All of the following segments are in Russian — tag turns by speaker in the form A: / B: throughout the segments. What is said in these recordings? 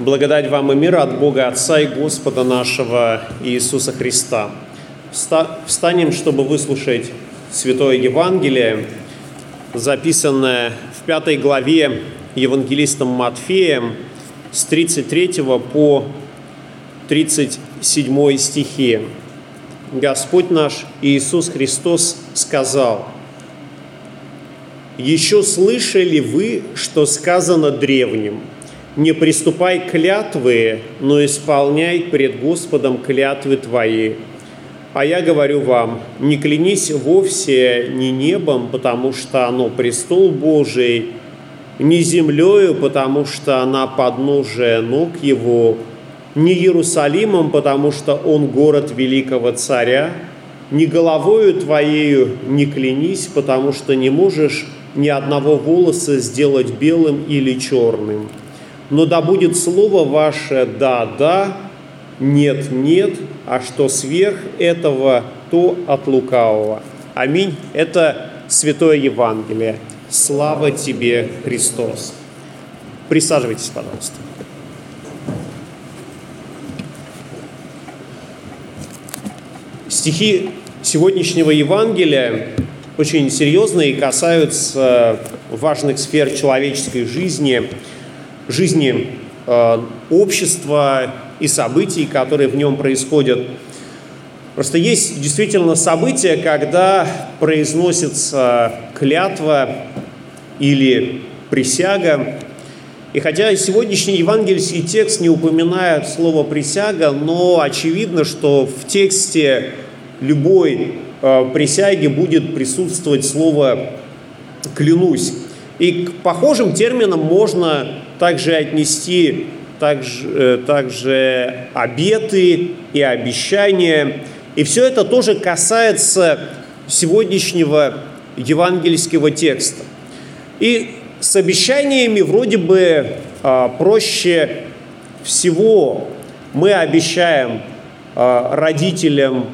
A: Благодать вам и мир от Бога Отца и Господа нашего Иисуса Христа. Встанем, чтобы выслушать Святое Евангелие, записанное в пятой главе Евангелистом Матфеем с 33 по 37 стихи. Господь наш Иисус Христос сказал, «Еще слышали вы, что сказано древним – не приступай клятвы, но исполняй пред Господом клятвы твои. А я говорю вам, не клянись вовсе ни небом, потому что оно престол Божий, ни землею, потому что она подножие ног его, ни Иерусалимом, потому что он город великого царя, ни головою твоею не клянись, потому что не можешь ни одного волоса сделать белым или черным – но да будет слово ваше «да, да», «нет, нет», а что сверх этого, то от лукавого. Аминь. Это Святое Евангелие. Слава тебе, Христос. Присаживайтесь, пожалуйста. Стихи сегодняшнего Евангелия очень серьезные и касаются важных сфер человеческой жизни – жизни э, общества и событий, которые в нем происходят. Просто есть действительно события, когда произносится клятва или присяга. И хотя сегодняшний евангельский текст не упоминает слово «присяга», но очевидно, что в тексте любой э, присяги будет присутствовать слово «клянусь». И к похожим терминам можно также отнести также, э, также обеты и обещания. И все это тоже касается сегодняшнего евангельского текста. И с обещаниями вроде бы а, проще всего. Мы обещаем а, родителям,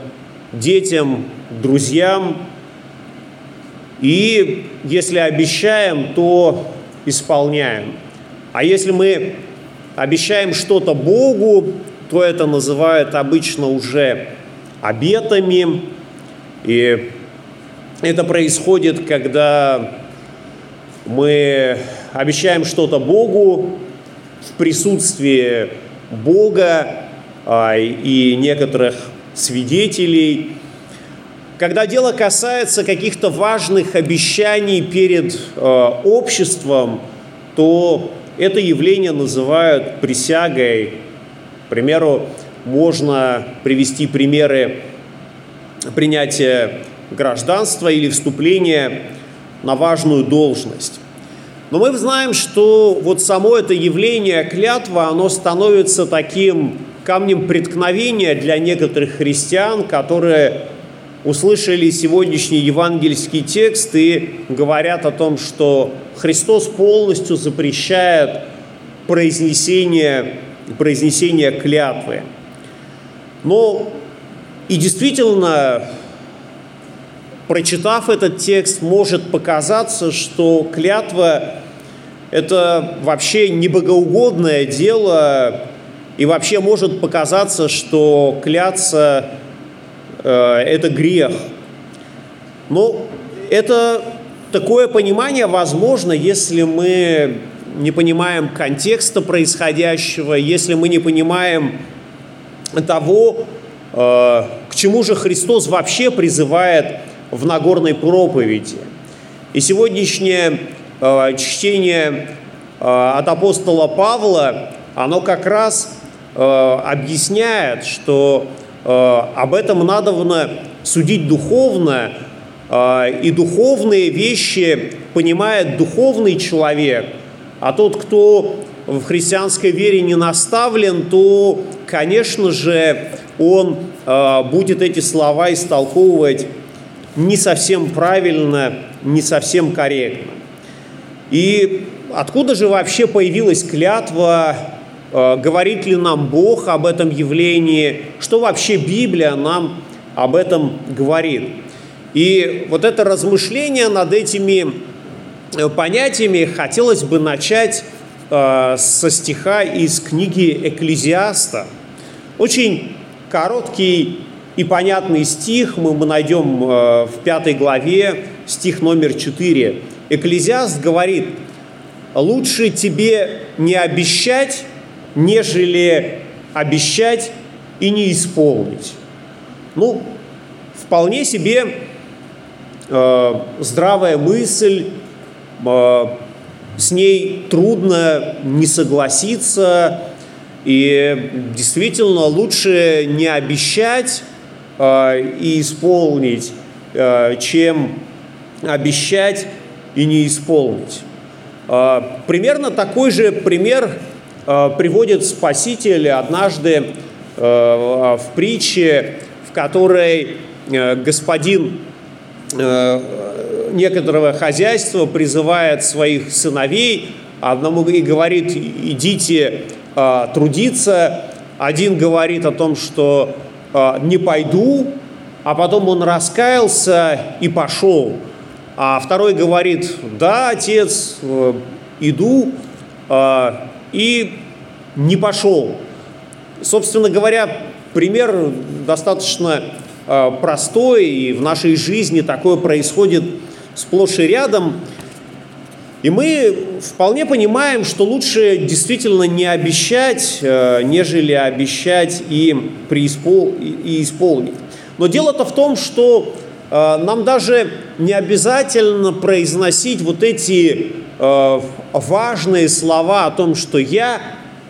A: детям, друзьям. И если обещаем, то исполняем. А если мы обещаем что-то Богу, то это называют обычно уже обетами. И это происходит, когда мы обещаем что-то Богу в присутствии Бога а, и некоторых свидетелей. Когда дело касается каких-то важных обещаний перед э, обществом, то это явление называют присягой. К примеру, можно привести примеры принятия гражданства или вступления на важную должность. Но мы знаем, что вот само это явление клятва, оно становится таким камнем преткновения для некоторых христиан, которые услышали сегодняшний евангельский текст и говорят о том, что Христос полностью запрещает произнесение, произнесение клятвы. Но и действительно, прочитав этот текст, может показаться, что клятва – это вообще небогоугодное дело, и вообще может показаться, что кляться это грех. Но это такое понимание возможно, если мы не понимаем контекста происходящего, если мы не понимаем того, э, к чему же Христос вообще призывает в Нагорной проповеди. И сегодняшнее э, чтение от апостола Павла, оно как раз объясняет, что Э, об этом надо судить духовно, э, и духовные вещи понимает духовный человек, а тот, кто в христианской вере не наставлен, то, конечно же, он э, будет эти слова истолковывать не совсем правильно, не совсем корректно. И откуда же вообще появилась клятва Э, говорит ли нам Бог об этом явлении, что вообще Библия нам об этом говорит. И вот это размышление над этими э, понятиями хотелось бы начать э, со стиха из книги Экклезиаста. Очень короткий и понятный стих мы, найдем э, в пятой главе, стих номер 4. Экклезиаст говорит, лучше тебе не обещать, нежели обещать и не исполнить. Ну, вполне себе э, здравая мысль, э, с ней трудно не согласиться, и действительно лучше не обещать э, и исполнить, э, чем обещать и не исполнить. Э, примерно такой же пример приводит Спаситель однажды э, в притче, в которой э, господин э, некоторого хозяйства призывает своих сыновей, одному и говорит, идите э, трудиться, один говорит о том, что э, не пойду, а потом он раскаялся и пошел. А второй говорит, да, отец, э, иду, э, и не пошел. Собственно говоря, пример достаточно э, простой, и в нашей жизни такое происходит сплошь и рядом – и мы вполне понимаем, что лучше действительно не обещать, э, нежели обещать и, преиспол... и исполнить. Но дело-то в том, что э, нам даже не обязательно произносить вот эти важные слова о том, что я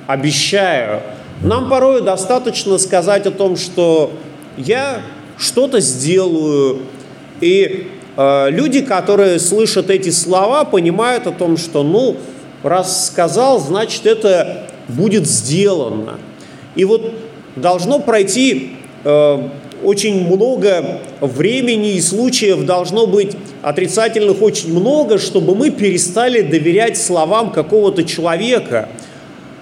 A: обещаю. Нам порой достаточно сказать о том, что я что-то сделаю, и Э, люди, которые слышат эти слова, понимают о том, что, ну, раз сказал, значит, это будет сделано. И вот должно пройти э, очень много времени и случаев, должно быть отрицательных очень много, чтобы мы перестали доверять словам какого-то человека,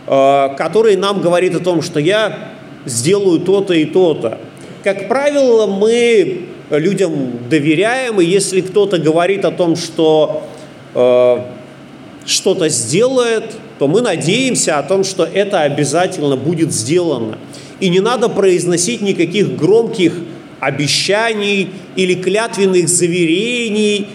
A: э, который нам говорит о том, что я сделаю то-то и то-то. Как правило, мы людям доверяем, и если кто-то говорит о том, что э, что-то сделает, то мы надеемся о том, что это обязательно будет сделано. И не надо произносить никаких громких обещаний или клятвенных заверений.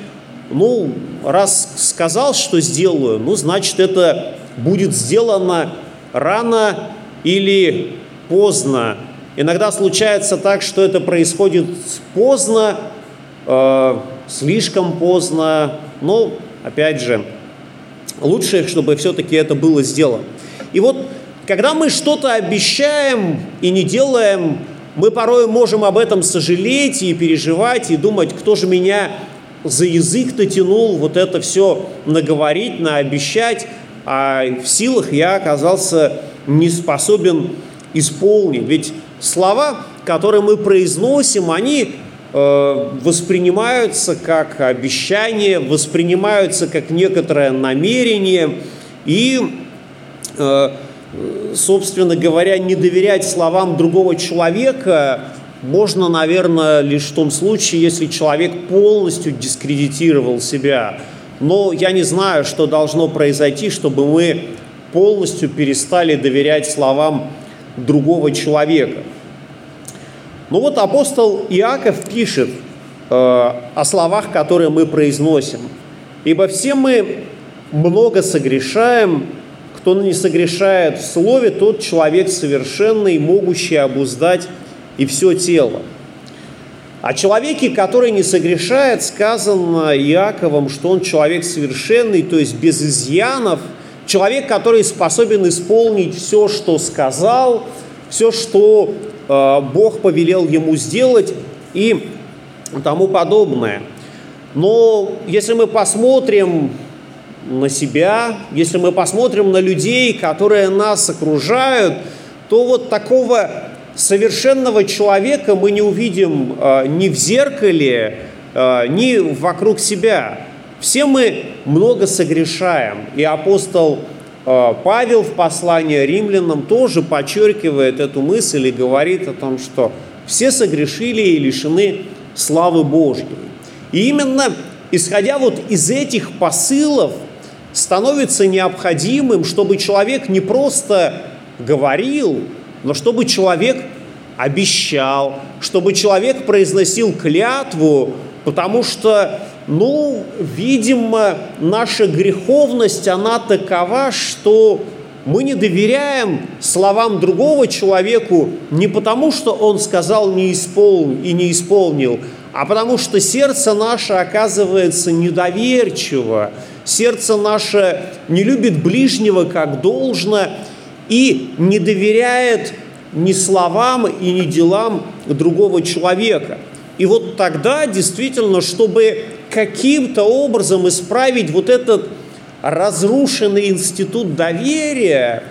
A: Ну, раз сказал, что сделаю, ну, значит, это будет сделано рано или поздно. Иногда случается так, что это происходит поздно, э, слишком поздно, но, опять же, лучше, чтобы все-таки это было сделано. И вот, когда мы что-то обещаем и не делаем, мы порой можем об этом сожалеть и переживать, и думать, кто же меня за язык натянул вот это все наговорить, наобещать, а в силах я оказался не способен исполнить. Ведь слова, которые мы произносим, они э, воспринимаются как обещание, воспринимаются как некоторое намерение и, э, собственно говоря, не доверять словам другого человека можно, наверное, лишь в том случае, если человек полностью дискредитировал себя. Но я не знаю, что должно произойти, чтобы мы полностью перестали доверять словам другого человека. Ну вот апостол Иаков пишет э, о словах, которые мы произносим. «Ибо все мы много согрешаем, кто не согрешает в слове, тот человек совершенный, могущий обуздать и все тело». О человеке, который не согрешает, сказано Иаковом, что он человек совершенный, то есть без изъянов – Человек, который способен исполнить все, что сказал, все, что э, Бог повелел ему сделать и тому подобное. Но если мы посмотрим на себя, если мы посмотрим на людей, которые нас окружают, то вот такого совершенного человека мы не увидим э, ни в зеркале, э, ни вокруг себя. Все мы много согрешаем. И апостол э, Павел в послании римлянам тоже подчеркивает эту мысль и говорит о том, что все согрешили и лишены славы Божьей. И именно исходя вот из этих посылов, становится необходимым, чтобы человек не просто говорил, но чтобы человек обещал, чтобы человек произносил клятву, потому что, ну, видимо, наша греховность, она такова, что мы не доверяем словам другого человеку не потому, что он сказал не испол... и не исполнил, а потому что сердце наше оказывается недоверчиво, сердце наше не любит ближнего как должно и не доверяет ни словам и ни делам другого человека. И вот тогда действительно, чтобы каким-то образом исправить вот этот разрушенный институт доверия,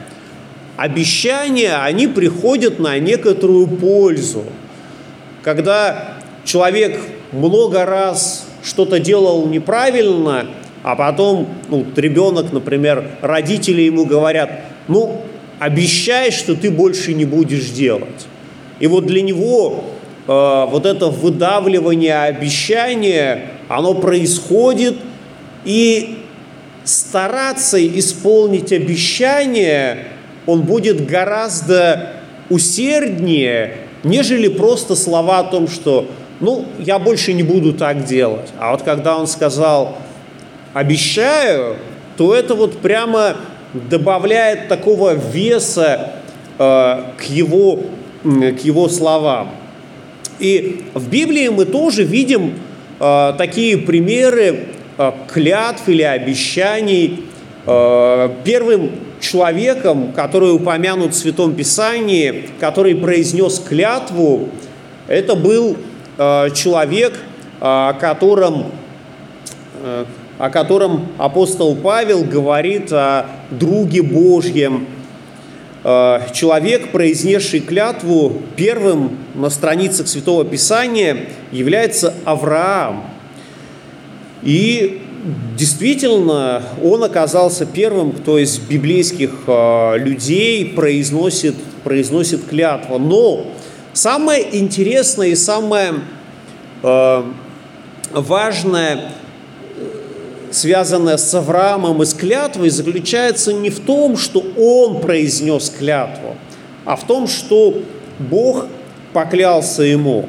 A: обещания, они приходят на некоторую пользу. Когда человек много раз что-то делал неправильно, а потом ну, ребенок, например, родители ему говорят, ну, обещай, что ты больше не будешь делать. И вот для него э, вот это выдавливание обещания, оно происходит, и стараться исполнить обещание он будет гораздо усерднее, нежели просто слова о том, что ну, я больше не буду так делать. А вот когда он сказал обещаю, то это вот прямо добавляет такого веса э, к, его, к его словам. И в Библии мы тоже видим э, такие примеры э, клятв или обещаний. Э, первым человеком, который упомянут в Святом Писании, который произнес клятву, это был э, человек, о котором э, о котором апостол Павел говорит о друге Божьем. Э, человек, произнесший клятву первым на страницах Святого Писания, является Авраам. И действительно, он оказался первым, кто из библейских э, людей произносит, произносит клятву. Но самое интересное и самое э, важное связанная с Авраамом и с клятвой, заключается не в том, что он произнес клятву, а в том, что Бог поклялся ему.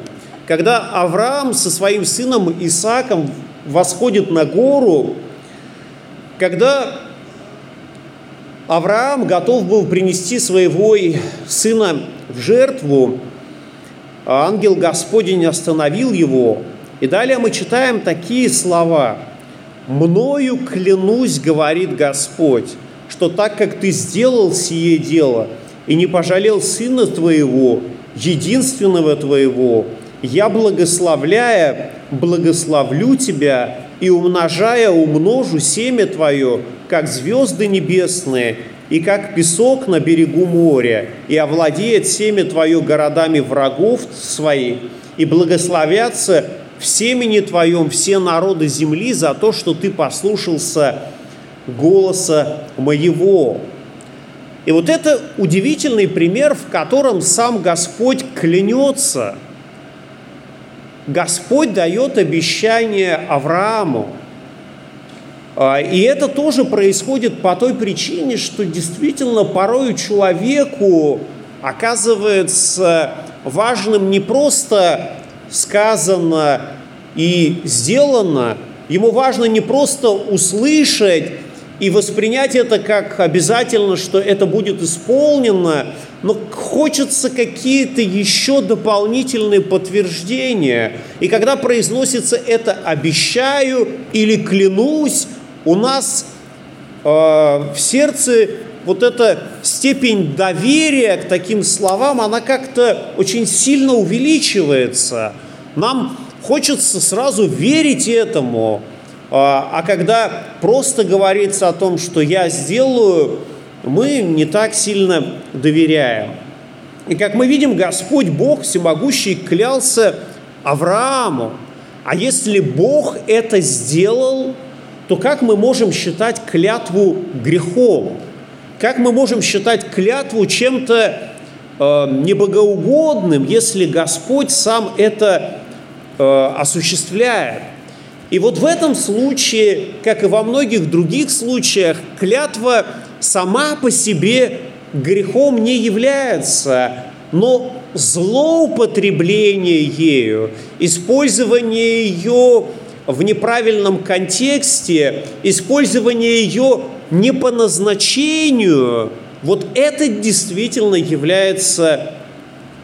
A: Когда Авраам со своим сыном Исааком восходит на гору, когда Авраам готов был принести своего сына в жертву, ангел Господень остановил его. И далее мы читаем такие слова – «Мною клянусь, говорит Господь, что так как ты сделал сие дело и не пожалел сына твоего, единственного твоего, я, благословляя, благословлю тебя и умножая, умножу семя твое, как звезды небесные, и как песок на берегу моря, и овладеет семя твое городами врагов своих, и благословятся в семени Твоем все народы земли за то, что Ты послушался голоса моего. И вот это удивительный пример, в котором сам Господь клянется. Господь дает обещание Аврааму. А, и это тоже происходит по той причине, что действительно порой человеку оказывается важным не просто сказано и сделано, ему важно не просто услышать и воспринять это как обязательно, что это будет исполнено, но хочется какие-то еще дополнительные подтверждения. И когда произносится это «обещаю» или «клянусь», у нас э, в сердце вот эта степень доверия к таким словам, она как-то очень сильно увеличивается. Нам хочется сразу верить этому, а, а когда просто говорится о том, что я сделаю, мы не так сильно доверяем. И как мы видим, Господь Бог Всемогущий клялся Аврааму. А если Бог это сделал, то как мы можем считать клятву грехом? Как мы можем считать клятву чем-то э, небогоугодным, если Господь сам это э, осуществляет? И вот в этом случае, как и во многих других случаях, клятва сама по себе грехом не является, но злоупотребление ею, использование ее в неправильном контексте, использование ее не по назначению, вот это действительно является,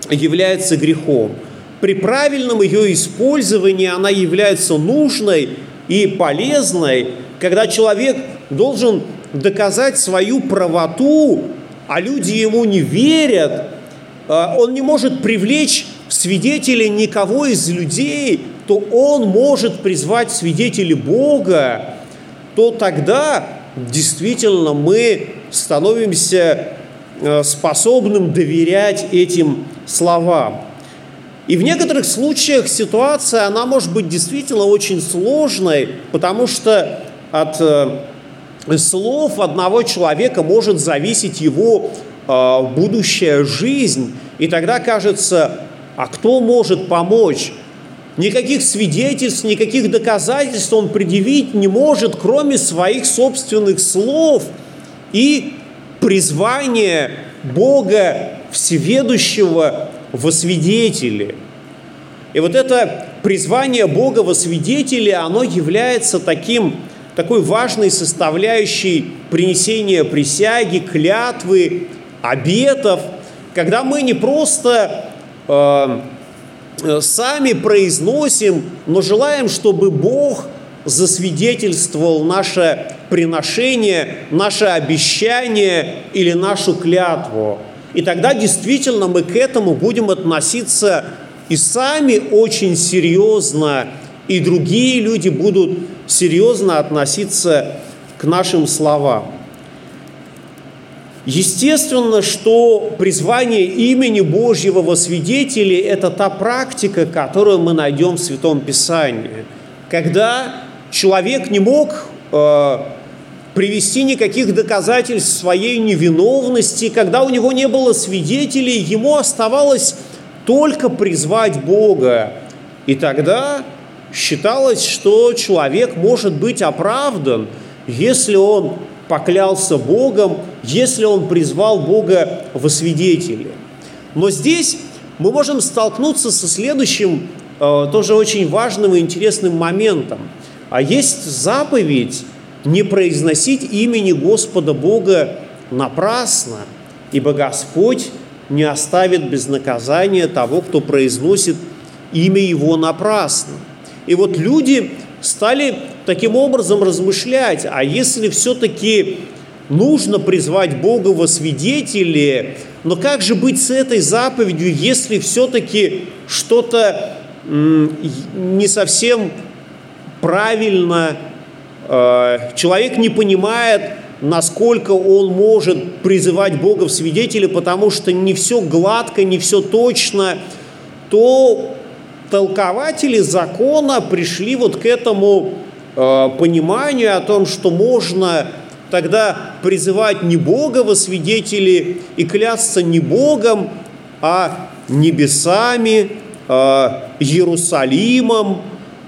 A: является грехом. При правильном ее использовании она является нужной и полезной, когда человек должен доказать свою правоту, а люди ему не верят, а, он не может привлечь свидетелей никого из людей, то он может призвать свидетелей Бога, то тогда действительно мы становимся э, способным доверять этим словам. И в некоторых случаях ситуация, она может быть действительно очень сложной, потому что от э, слов одного человека может зависеть его э, будущая жизнь. И тогда кажется, а кто может помочь? Никаких свидетельств, никаких доказательств он предъявить не может, кроме своих собственных слов и призвания Бога Всеведущего во свидетели. И вот это призвание Бога во свидетели, оно является таким, такой важной составляющей принесения присяги, клятвы, обетов, когда мы не просто э, сами произносим, но желаем, чтобы Бог засвидетельствовал наше приношение, наше обещание или нашу клятву. И тогда действительно мы к этому будем относиться и сами очень серьезно, и другие люди будут серьезно относиться к нашим словам. Естественно, что призвание имени Божьего во свидетели – это та практика, которую мы найдем в Святом Писании. Когда человек не мог э, привести никаких доказательств своей невиновности, когда у него не было свидетелей, ему оставалось только призвать Бога. И тогда считалось, что человек может быть оправдан, если он поклялся Богом, если он призвал Бога во свидетели. Но здесь мы можем столкнуться со следующим э, тоже очень важным и интересным моментом. А есть заповедь не произносить имени Господа Бога напрасно, ибо Господь не оставит без наказания того, кто произносит имя Его напрасно. И вот люди стали таким образом размышлять, а если все-таки нужно призвать Бога во свидетели, но как же быть с этой заповедью, если все-таки что-то не совсем правильно Э, человек не понимает, насколько он может призывать Бога в свидетели, потому что не все гладко, не все точно, то толкователи закона пришли вот к этому э, пониманию о том, что можно тогда призывать не Бога во свидетели и клясться не Богом, а небесами, э, Иерусалимом,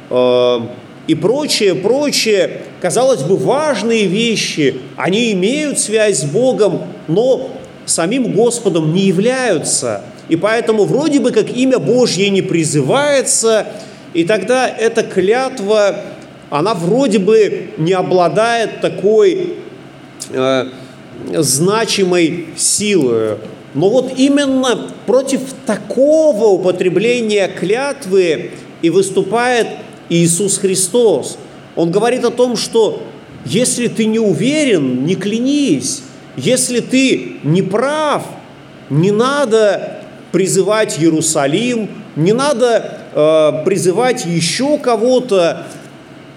A: э, и прочее, прочее, казалось бы, важные вещи, они имеют связь с Богом, но самим Господом не являются. И поэтому вроде бы как имя Божье не призывается, и тогда эта клятва, она вроде бы не обладает такой э, значимой силой. Но вот именно против такого употребления клятвы и выступает Иисус Христос. Он говорит о том, что если ты не уверен, не клянись. Если ты не прав, не надо призывать Иерусалим, не надо э, призывать еще кого-то.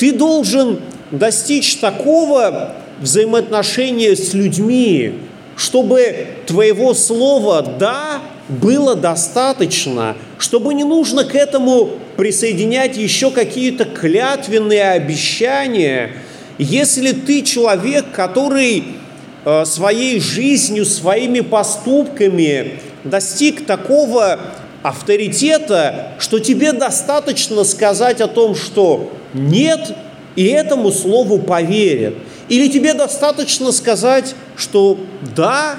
A: Ты должен достичь такого взаимоотношения с людьми, чтобы твоего слова «да» было достаточно, чтобы не нужно к этому присоединять еще какие-то клятвенные обещания. Если ты человек, который э, своей жизнью, своими поступками достиг такого авторитета, что тебе достаточно сказать о том, что нет, и этому слову поверят. Или тебе достаточно сказать, что да,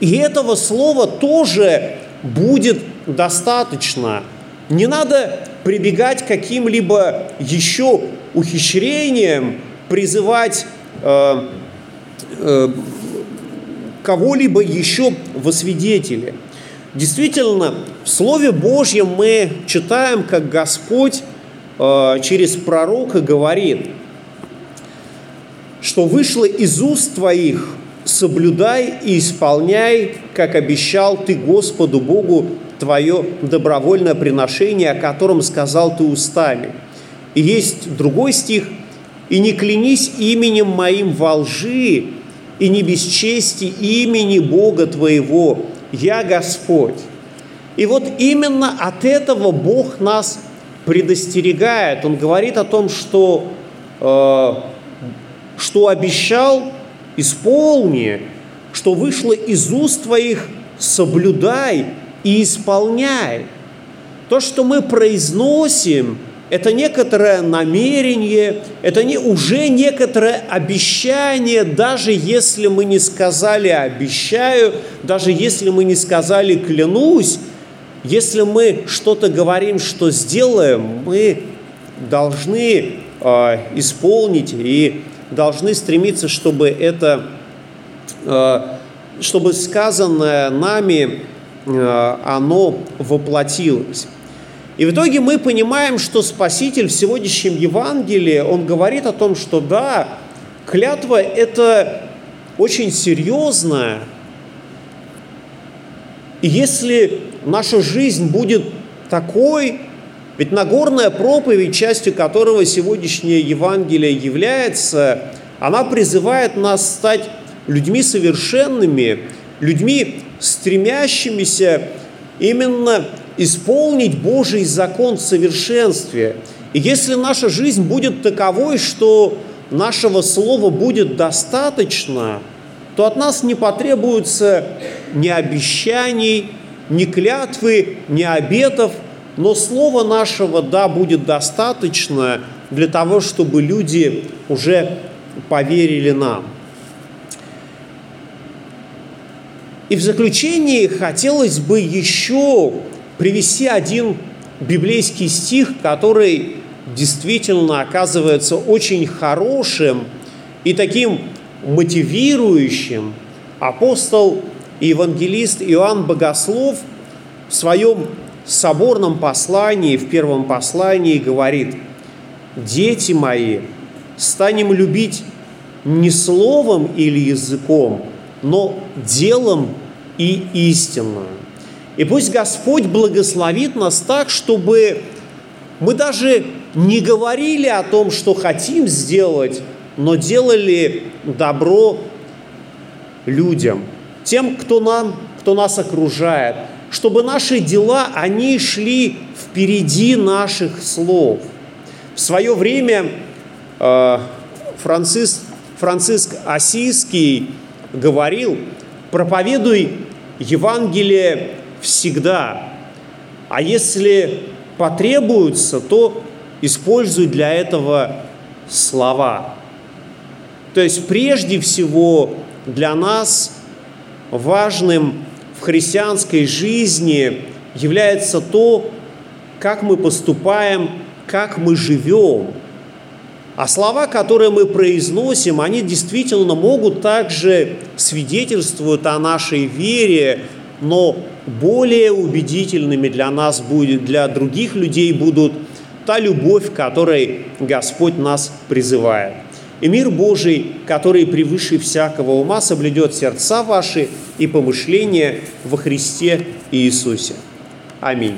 A: и этого слова тоже будет достаточно. Не надо прибегать к каким-либо еще ухищрениям, призывать э, э, кого-либо еще во свидетели. Действительно, в Слове Божьем мы читаем, как Господь э, через пророка говорит, что вышло из уст твоих, соблюдай и исполняй, как обещал ты Господу Богу твое добровольное приношение, о котором сказал ты устами. И есть другой стих, «И не клянись именем моим во лжи, и не бесчести имени Бога твоего, я Господь». И вот именно от этого Бог нас предостерегает. Он говорит о том, что, э, что обещал, исполни, что вышло из уст твоих, соблюдай и исполняй. То, что мы произносим, это некоторое намерение, это не, уже некоторое обещание, даже если мы не сказали «обещаю», даже если мы не сказали «клянусь», если мы что-то говорим, что сделаем, мы должны э, исполнить и должны стремиться, чтобы это, э, чтобы сказанное нами Э, оно воплотилось. И в итоге мы понимаем, что Спаситель в сегодняшнем Евангелии, он говорит о том, что да, клятва – это очень серьезная. И если наша жизнь будет такой, ведь Нагорная проповедь, частью которого сегодняшнее Евангелие является, она призывает нас стать людьми совершенными, людьми стремящимися именно исполнить Божий закон в совершенстве. И если наша жизнь будет таковой, что нашего слова будет достаточно, то от нас не потребуется ни обещаний, ни клятвы, ни обетов, но слова нашего «да» будет достаточно для того, чтобы люди уже поверили нам – И в заключении хотелось бы еще привести один библейский стих, который действительно оказывается очень хорошим и таким мотивирующим. Апостол и евангелист Иоанн Богослов в своем соборном послании, в первом послании говорит, «Дети мои, станем любить не словом или языком, но делом и истинную. И пусть Господь благословит нас так, чтобы мы даже не говорили о том, что хотим сделать, но делали добро людям, тем, кто, нам, кто нас окружает, чтобы наши дела, они шли впереди наших слов. В свое время э, Франциск, Франциск Осийский говорил, проповедуй Евангелие всегда, а если потребуется, то используй для этого слова. То есть прежде всего для нас важным в христианской жизни является то, как мы поступаем, как мы живем – а слова, которые мы произносим, они действительно могут также свидетельствовать о нашей вере, но более убедительными для нас будет, для других людей будут та любовь, которой Господь нас призывает. И мир Божий, который превыше всякого ума, соблюдет сердца ваши и помышления во Христе Иисусе. Аминь.